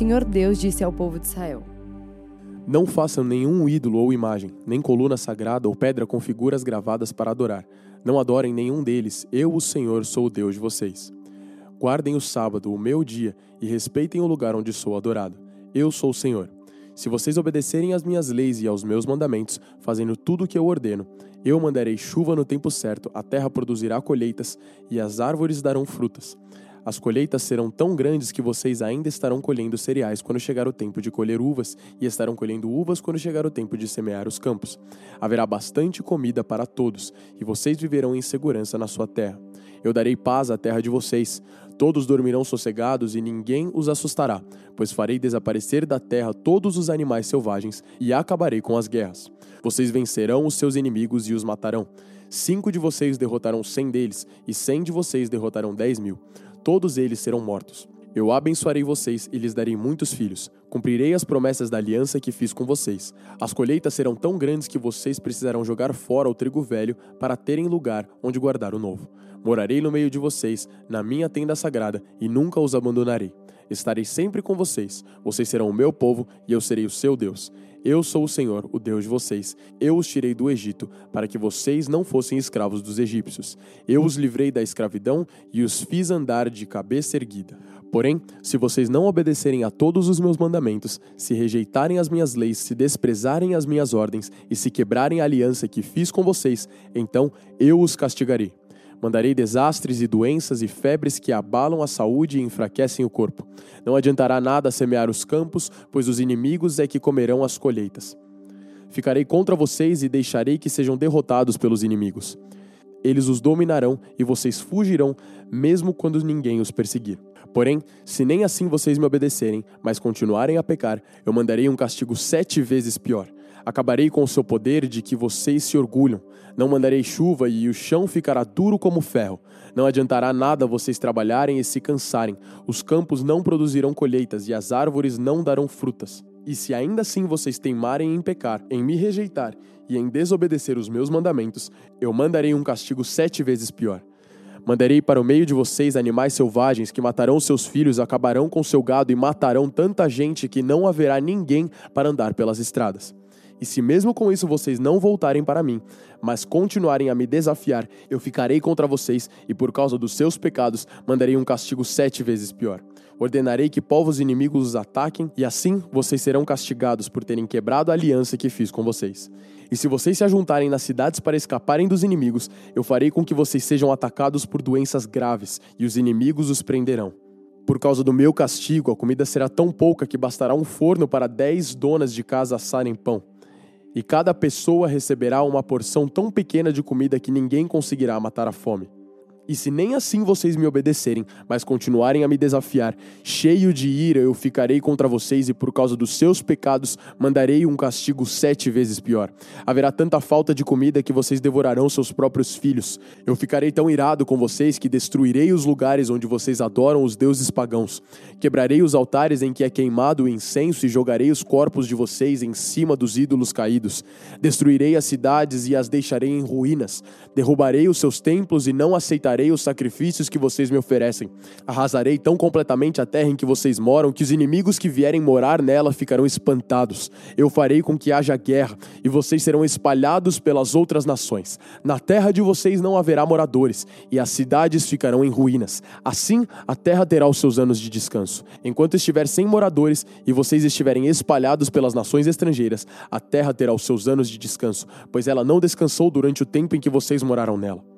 Senhor Deus disse ao povo de Israel: Não façam nenhum ídolo ou imagem, nem coluna sagrada ou pedra com figuras gravadas para adorar. Não adorem nenhum deles. Eu, o Senhor, sou o Deus de vocês. Guardem o sábado, o meu dia, e respeitem o lugar onde sou adorado. Eu sou o Senhor. Se vocês obedecerem às minhas leis e aos meus mandamentos, fazendo tudo o que eu ordeno, eu mandarei chuva no tempo certo, a terra produzirá colheitas e as árvores darão frutas. As colheitas serão tão grandes que vocês ainda estarão colhendo cereais quando chegar o tempo de colher uvas, e estarão colhendo uvas quando chegar o tempo de semear os campos. Haverá bastante comida para todos, e vocês viverão em segurança na sua terra. Eu darei paz à terra de vocês. Todos dormirão sossegados e ninguém os assustará, pois farei desaparecer da terra todos os animais selvagens e acabarei com as guerras. Vocês vencerão os seus inimigos e os matarão. Cinco de vocês derrotarão cem deles, e cem de vocês derrotarão dez mil todos eles serão mortos. Eu abençoarei vocês e lhes darei muitos filhos. Cumprirei as promessas da aliança que fiz com vocês. As colheitas serão tão grandes que vocês precisarão jogar fora o trigo velho para terem lugar onde guardar o novo. Morarei no meio de vocês, na minha tenda sagrada, e nunca os abandonarei. Estarei sempre com vocês. Vocês serão o meu povo e eu serei o seu Deus. Eu sou o Senhor, o Deus de vocês. Eu os tirei do Egito, para que vocês não fossem escravos dos egípcios. Eu os livrei da escravidão e os fiz andar de cabeça erguida. Porém, se vocês não obedecerem a todos os meus mandamentos, se rejeitarem as minhas leis, se desprezarem as minhas ordens e se quebrarem a aliança que fiz com vocês, então eu os castigarei. Mandarei desastres e doenças e febres que abalam a saúde e enfraquecem o corpo. Não adiantará nada semear os campos, pois os inimigos é que comerão as colheitas. Ficarei contra vocês e deixarei que sejam derrotados pelos inimigos. Eles os dominarão e vocês fugirão, mesmo quando ninguém os perseguir. Porém, se nem assim vocês me obedecerem, mas continuarem a pecar, eu mandarei um castigo sete vezes pior. Acabarei com o seu poder de que vocês se orgulham. Não mandarei chuva e o chão ficará duro como ferro. Não adiantará nada vocês trabalharem e se cansarem. Os campos não produzirão colheitas e as árvores não darão frutas. E se ainda assim vocês teimarem em pecar, em me rejeitar e em desobedecer os meus mandamentos, eu mandarei um castigo sete vezes pior. Mandarei para o meio de vocês animais selvagens que matarão seus filhos, acabarão com seu gado e matarão tanta gente que não haverá ninguém para andar pelas estradas. E se mesmo com isso vocês não voltarem para mim, mas continuarem a me desafiar, eu ficarei contra vocês e por causa dos seus pecados mandarei um castigo sete vezes pior. Ordenarei que povos inimigos os ataquem e assim vocês serão castigados por terem quebrado a aliança que fiz com vocês. E se vocês se ajuntarem nas cidades para escaparem dos inimigos, eu farei com que vocês sejam atacados por doenças graves e os inimigos os prenderão. Por causa do meu castigo, a comida será tão pouca que bastará um forno para dez donas de casa assarem pão e cada pessoa receberá uma porção tão pequena de comida que ninguém conseguirá matar a fome. E se nem assim vocês me obedecerem, mas continuarem a me desafiar, cheio de ira eu ficarei contra vocês e por causa dos seus pecados mandarei um castigo sete vezes pior. Haverá tanta falta de comida que vocês devorarão seus próprios filhos. Eu ficarei tão irado com vocês que destruirei os lugares onde vocês adoram os deuses pagãos. Quebrarei os altares em que é queimado o incenso e jogarei os corpos de vocês em cima dos ídolos caídos. Destruirei as cidades e as deixarei em ruínas. Derrubarei os seus templos e não aceitarei rejeitarei os sacrifícios que vocês me oferecem. Arrasarei tão completamente a terra em que vocês moram que os inimigos que vierem morar nela ficarão espantados. Eu farei com que haja guerra e vocês serão espalhados pelas outras nações. Na terra de vocês não haverá moradores e as cidades ficarão em ruínas. Assim, a terra terá os seus anos de descanso. Enquanto estiver sem moradores e vocês estiverem espalhados pelas nações estrangeiras, a terra terá os seus anos de descanso, pois ela não descansou durante o tempo em que vocês moraram nela.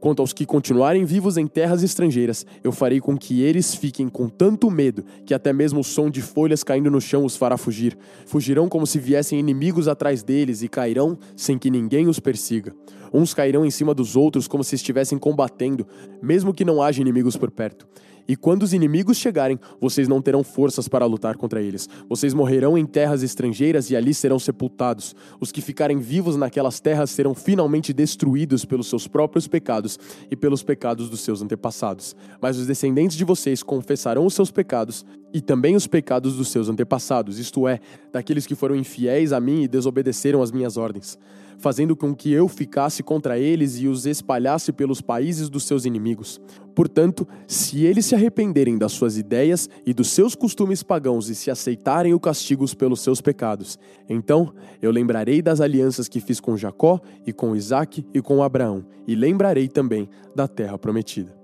Quanto aos que continuarem vivos em terras estrangeiras, eu farei com que eles fiquem com tanto medo que até mesmo o som de folhas caindo no chão os fará fugir. Fugirão como se viessem inimigos atrás deles e cairão sem que ninguém os persiga. Uns cairão em cima dos outros como se estivessem combatendo, mesmo que não haja inimigos por perto. E quando os inimigos chegarem, vocês não terão forças para lutar contra eles. Vocês morrerão em terras estrangeiras e ali serão sepultados. Os que ficarem vivos naquelas terras serão finalmente destruídos pelos seus próprios pecados e pelos pecados dos seus antepassados. Mas os descendentes de vocês confessarão os seus pecados e também os pecados dos seus antepassados, isto é, daqueles que foram infiéis a mim e desobedeceram às minhas ordens. Fazendo com que eu ficasse contra eles e os espalhasse pelos países dos seus inimigos. Portanto, se eles se arrependerem das suas ideias e dos seus costumes pagãos e se aceitarem o castigo pelos seus pecados, então eu lembrarei das alianças que fiz com Jacó e com Isaque e com Abraão, e lembrarei também da terra prometida.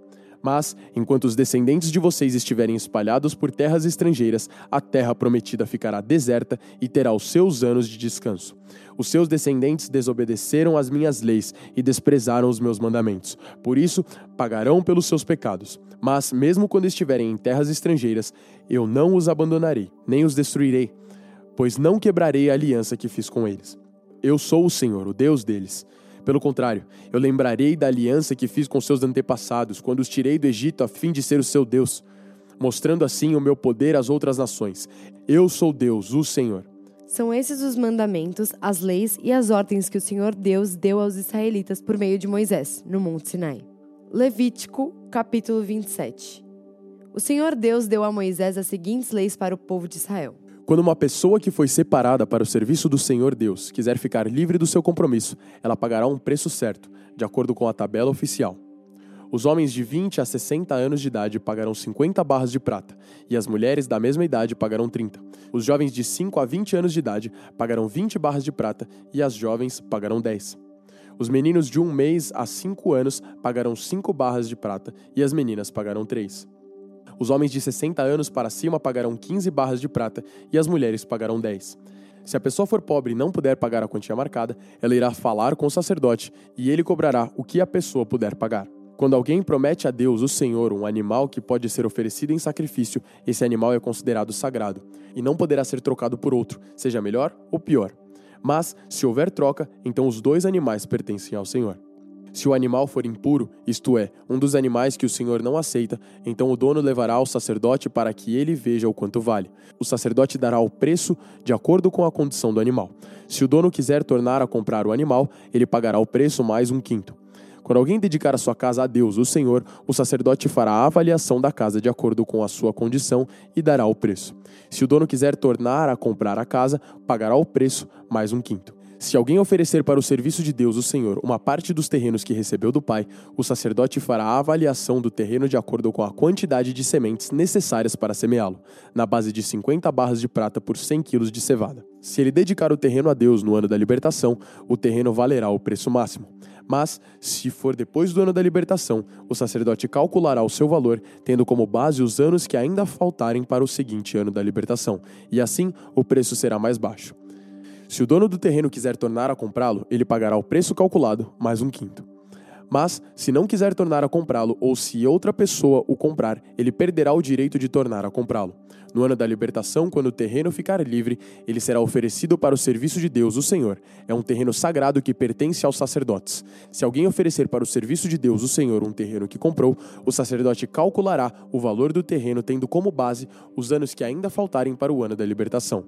Mas, enquanto os descendentes de vocês estiverem espalhados por terras estrangeiras, a terra prometida ficará deserta e terá os seus anos de descanso. Os seus descendentes desobedeceram às minhas leis e desprezaram os meus mandamentos. Por isso, pagarão pelos seus pecados. Mas, mesmo quando estiverem em terras estrangeiras, eu não os abandonarei, nem os destruirei, pois não quebrarei a aliança que fiz com eles. Eu sou o Senhor, o Deus deles pelo contrário, eu lembrarei da aliança que fiz com seus antepassados, quando os tirei do Egito a fim de ser o seu Deus, mostrando assim o meu poder às outras nações. Eu sou Deus, o Senhor. São esses os mandamentos, as leis e as ordens que o Senhor Deus deu aos israelitas por meio de Moisés, no Monte Sinai. Levítico, capítulo 27. O Senhor Deus deu a Moisés as seguintes leis para o povo de Israel. Quando uma pessoa que foi separada para o serviço do Senhor Deus quiser ficar livre do seu compromisso, ela pagará um preço certo, de acordo com a tabela oficial. Os homens de 20 a 60 anos de idade pagarão 50 barras de prata, e as mulheres da mesma idade pagarão 30. Os jovens de 5 a 20 anos de idade pagarão 20 barras de prata, e as jovens pagarão 10. Os meninos de um mês a 5 anos pagarão 5 barras de prata, e as meninas pagarão 3. Os homens de 60 anos para cima pagarão 15 barras de prata e as mulheres pagarão 10. Se a pessoa for pobre e não puder pagar a quantia marcada, ela irá falar com o sacerdote e ele cobrará o que a pessoa puder pagar. Quando alguém promete a Deus, o Senhor, um animal que pode ser oferecido em sacrifício, esse animal é considerado sagrado e não poderá ser trocado por outro, seja melhor ou pior. Mas, se houver troca, então os dois animais pertencem ao Senhor. Se o animal for impuro, isto é, um dos animais que o Senhor não aceita, então o dono levará ao sacerdote para que ele veja o quanto vale. O sacerdote dará o preço de acordo com a condição do animal. Se o dono quiser tornar a comprar o animal, ele pagará o preço mais um quinto. Quando alguém dedicar a sua casa a Deus, o Senhor, o sacerdote fará a avaliação da casa de acordo com a sua condição e dará o preço. Se o dono quiser tornar a comprar a casa, pagará o preço mais um quinto. Se alguém oferecer para o serviço de Deus, o Senhor, uma parte dos terrenos que recebeu do Pai, o sacerdote fará a avaliação do terreno de acordo com a quantidade de sementes necessárias para semeá-lo, na base de 50 barras de prata por 100 quilos de cevada. Se ele dedicar o terreno a Deus no ano da libertação, o terreno valerá o preço máximo. Mas, se for depois do ano da libertação, o sacerdote calculará o seu valor, tendo como base os anos que ainda faltarem para o seguinte ano da libertação, e assim o preço será mais baixo. Se o dono do terreno quiser tornar a comprá-lo, ele pagará o preço calculado mais um quinto. Mas, se não quiser tornar a comprá-lo ou se outra pessoa o comprar, ele perderá o direito de tornar a comprá-lo. No ano da libertação, quando o terreno ficar livre, ele será oferecido para o serviço de Deus, o Senhor. É um terreno sagrado que pertence aos sacerdotes. Se alguém oferecer para o serviço de Deus, o Senhor, um terreno que comprou, o sacerdote calculará o valor do terreno, tendo como base os anos que ainda faltarem para o ano da libertação.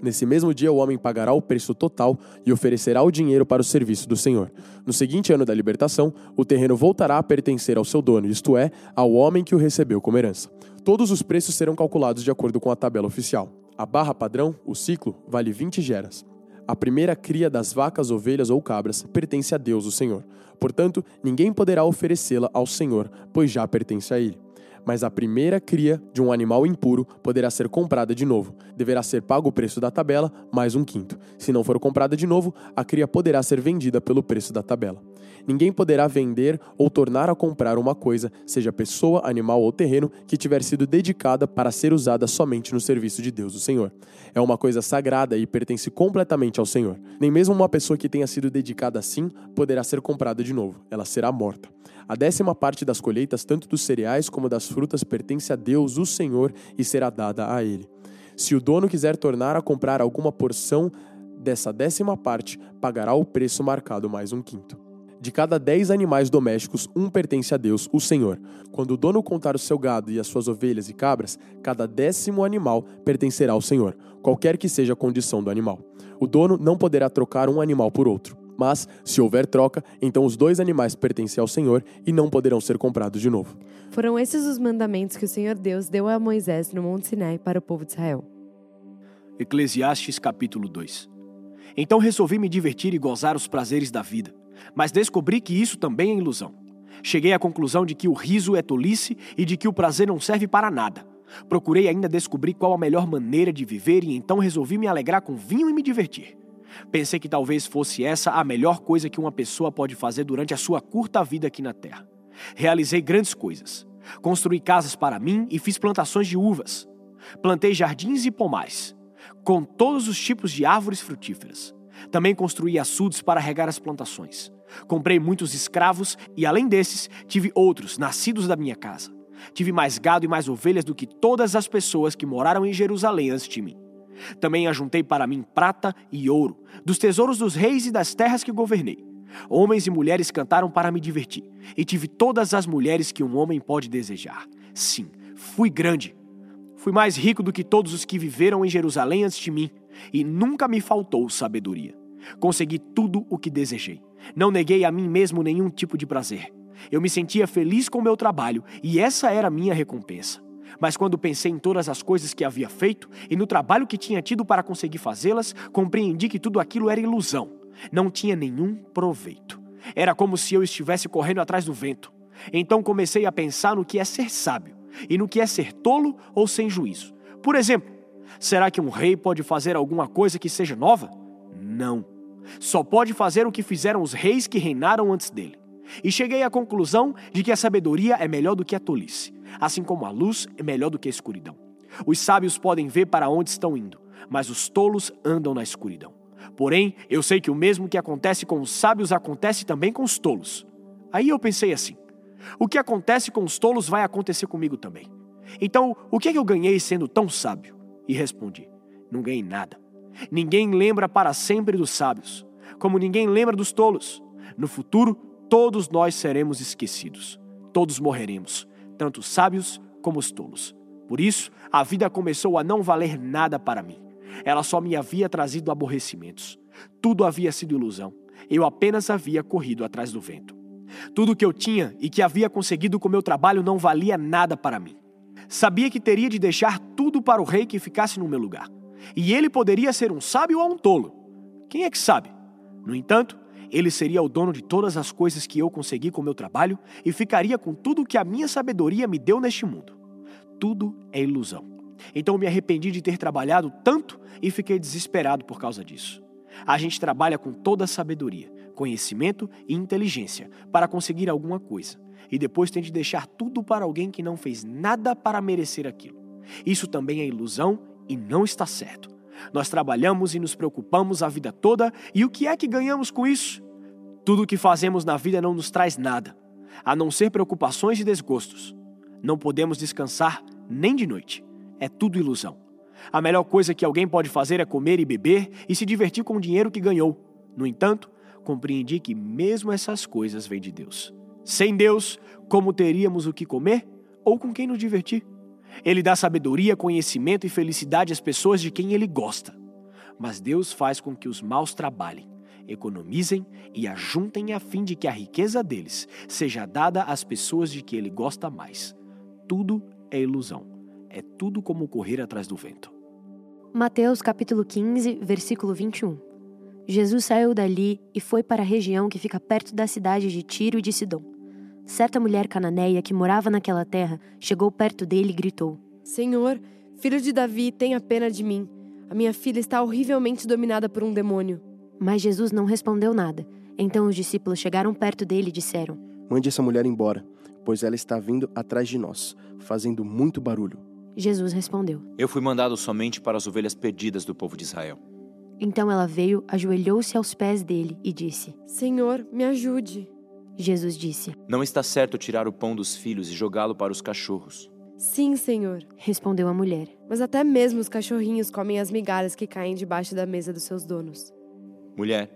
Nesse mesmo dia, o homem pagará o preço total e oferecerá o dinheiro para o serviço do Senhor. No seguinte ano da libertação, o terreno voltará a pertencer ao seu dono, isto é, ao homem que o recebeu como herança. Todos os preços serão calculados de acordo com a tabela oficial. A barra padrão, o ciclo, vale 20 geras. A primeira cria das vacas, ovelhas ou cabras pertence a Deus, o Senhor. Portanto, ninguém poderá oferecê-la ao Senhor, pois já pertence a Ele mas a primeira cria de um animal impuro poderá ser comprada de novo. Deverá ser pago o preço da tabela mais um quinto. Se não for comprada de novo, a cria poderá ser vendida pelo preço da tabela. Ninguém poderá vender ou tornar a comprar uma coisa, seja pessoa, animal ou terreno, que tiver sido dedicada para ser usada somente no serviço de Deus, o Senhor. É uma coisa sagrada e pertence completamente ao Senhor. Nem mesmo uma pessoa que tenha sido dedicada assim poderá ser comprada de novo. Ela será morta. A décima parte das colheitas, tanto dos cereais como das frutas, pertence a Deus, o Senhor, e será dada a ele. Se o dono quiser tornar a comprar alguma porção dessa décima parte, pagará o preço marcado mais um quinto. De cada dez animais domésticos, um pertence a Deus, o Senhor. Quando o dono contar o seu gado e as suas ovelhas e cabras, cada décimo animal pertencerá ao Senhor, qualquer que seja a condição do animal. O dono não poderá trocar um animal por outro. Mas, se houver troca, então os dois animais pertencem ao Senhor e não poderão ser comprados de novo. Foram esses os mandamentos que o Senhor Deus deu a Moisés no Monte Sinai para o povo de Israel. Eclesiastes capítulo 2 Então resolvi me divertir e gozar os prazeres da vida. Mas descobri que isso também é ilusão. Cheguei à conclusão de que o riso é tolice e de que o prazer não serve para nada. Procurei ainda descobrir qual a melhor maneira de viver e então resolvi me alegrar com vinho e me divertir. Pensei que talvez fosse essa a melhor coisa que uma pessoa pode fazer durante a sua curta vida aqui na Terra. Realizei grandes coisas. Construí casas para mim e fiz plantações de uvas. Plantei jardins e pomares, com todos os tipos de árvores frutíferas. Também construí açudes para regar as plantações. Comprei muitos escravos e, além desses, tive outros, nascidos da minha casa. Tive mais gado e mais ovelhas do que todas as pessoas que moraram em Jerusalém antes de mim. Também ajuntei para mim prata e ouro, dos tesouros dos reis e das terras que governei. Homens e mulheres cantaram para me divertir, e tive todas as mulheres que um homem pode desejar. Sim, fui grande. Fui mais rico do que todos os que viveram em Jerusalém antes de mim, e nunca me faltou sabedoria. Consegui tudo o que desejei. Não neguei a mim mesmo nenhum tipo de prazer. Eu me sentia feliz com meu trabalho e essa era a minha recompensa. Mas quando pensei em todas as coisas que havia feito e no trabalho que tinha tido para conseguir fazê-las, compreendi que tudo aquilo era ilusão. Não tinha nenhum proveito. Era como se eu estivesse correndo atrás do vento. Então comecei a pensar no que é ser sábio e no que é ser tolo ou sem juízo. Por exemplo, será que um rei pode fazer alguma coisa que seja nova? Não. Só pode fazer o que fizeram os reis que reinaram antes dele. E cheguei à conclusão de que a sabedoria é melhor do que a tolice, assim como a luz é melhor do que a escuridão. Os sábios podem ver para onde estão indo, mas os tolos andam na escuridão. Porém, eu sei que o mesmo que acontece com os sábios acontece também com os tolos. Aí eu pensei assim: o que acontece com os tolos vai acontecer comigo também. Então, o que é que eu ganhei sendo tão sábio? E respondi: não ganhei nada. Ninguém lembra para sempre dos sábios, como ninguém lembra dos tolos. No futuro, todos nós seremos esquecidos. Todos morreremos, tanto os sábios como os tolos. Por isso, a vida começou a não valer nada para mim. Ela só me havia trazido aborrecimentos. Tudo havia sido ilusão. Eu apenas havia corrido atrás do vento. Tudo que eu tinha e que havia conseguido com meu trabalho não valia nada para mim. Sabia que teria de deixar tudo para o rei que ficasse no meu lugar. E ele poderia ser um sábio ou um tolo. Quem é que sabe? No entanto, ele seria o dono de todas as coisas que eu consegui com meu trabalho e ficaria com tudo que a minha sabedoria me deu neste mundo. Tudo é ilusão. Então me arrependi de ter trabalhado tanto e fiquei desesperado por causa disso. A gente trabalha com toda a sabedoria, conhecimento e inteligência para conseguir alguma coisa, e depois tem de deixar tudo para alguém que não fez nada para merecer aquilo. Isso também é ilusão e não está certo. Nós trabalhamos e nos preocupamos a vida toda, e o que é que ganhamos com isso? Tudo o que fazemos na vida não nos traz nada, a não ser preocupações e desgostos. Não podemos descansar nem de noite. É tudo ilusão. A melhor coisa que alguém pode fazer é comer e beber e se divertir com o dinheiro que ganhou. No entanto, compreendi que mesmo essas coisas vêm de Deus. Sem Deus, como teríamos o que comer ou com quem nos divertir? Ele dá sabedoria, conhecimento e felicidade às pessoas de quem ele gosta. Mas Deus faz com que os maus trabalhem, economizem e ajuntem a fim de que a riqueza deles seja dada às pessoas de que ele gosta mais. Tudo é ilusão. É tudo como correr atrás do vento. Mateus capítulo 15, versículo 21. Jesus saiu dali e foi para a região que fica perto da cidade de Tiro e de Sidom. Certa mulher cananeia que morava naquela terra chegou perto dele e gritou: Senhor, filho de Davi, tenha pena de mim. A minha filha está horrivelmente dominada por um demônio. Mas Jesus não respondeu nada. Então os discípulos chegaram perto dele e disseram: Mande essa mulher embora, pois ela está vindo atrás de nós, fazendo muito barulho. Jesus respondeu: Eu fui mandado somente para as ovelhas perdidas do povo de Israel. Então ela veio, ajoelhou-se aos pés dele e disse: Senhor, me ajude. Jesus disse: Não está certo tirar o pão dos filhos e jogá-lo para os cachorros. Sim, Senhor. Respondeu a mulher: Mas até mesmo os cachorrinhos comem as migalhas que caem debaixo da mesa dos seus donos. Mulher,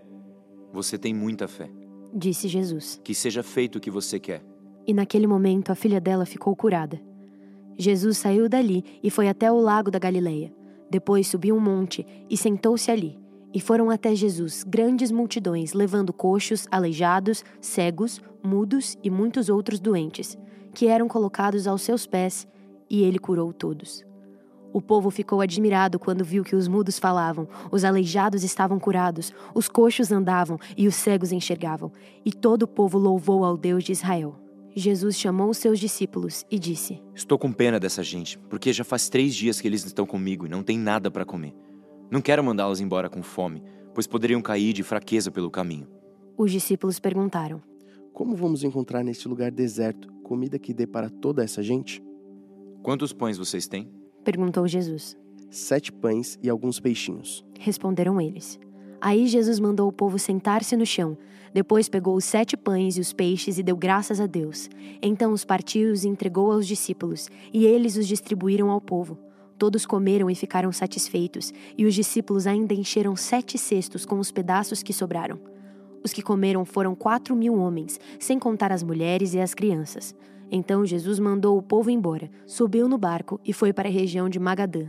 você tem muita fé. Disse Jesus. Que seja feito o que você quer. E naquele momento a filha dela ficou curada. Jesus saiu dali e foi até o lago da Galileia. Depois subiu um monte e sentou-se ali. E foram até Jesus grandes multidões, levando coxos, aleijados, cegos, mudos e muitos outros doentes, que eram colocados aos seus pés, e ele curou todos. O povo ficou admirado quando viu que os mudos falavam, os aleijados estavam curados, os coxos andavam e os cegos enxergavam. E todo o povo louvou ao Deus de Israel. Jesus chamou os seus discípulos e disse: Estou com pena dessa gente, porque já faz três dias que eles estão comigo e não têm nada para comer. Não quero mandá-los embora com fome, pois poderiam cair de fraqueza pelo caminho. Os discípulos perguntaram: Como vamos encontrar neste lugar deserto comida que dê para toda essa gente? Quantos pães vocês têm? perguntou Jesus. Sete pães e alguns peixinhos. Responderam eles. Aí Jesus mandou o povo sentar-se no chão. Depois pegou os sete pães e os peixes e deu graças a Deus. Então os partiu e os entregou aos discípulos, e eles os distribuíram ao povo. Todos comeram e ficaram satisfeitos, e os discípulos ainda encheram sete cestos com os pedaços que sobraram. Os que comeram foram quatro mil homens, sem contar as mulheres e as crianças. Então Jesus mandou o povo embora, subiu no barco e foi para a região de Magadã.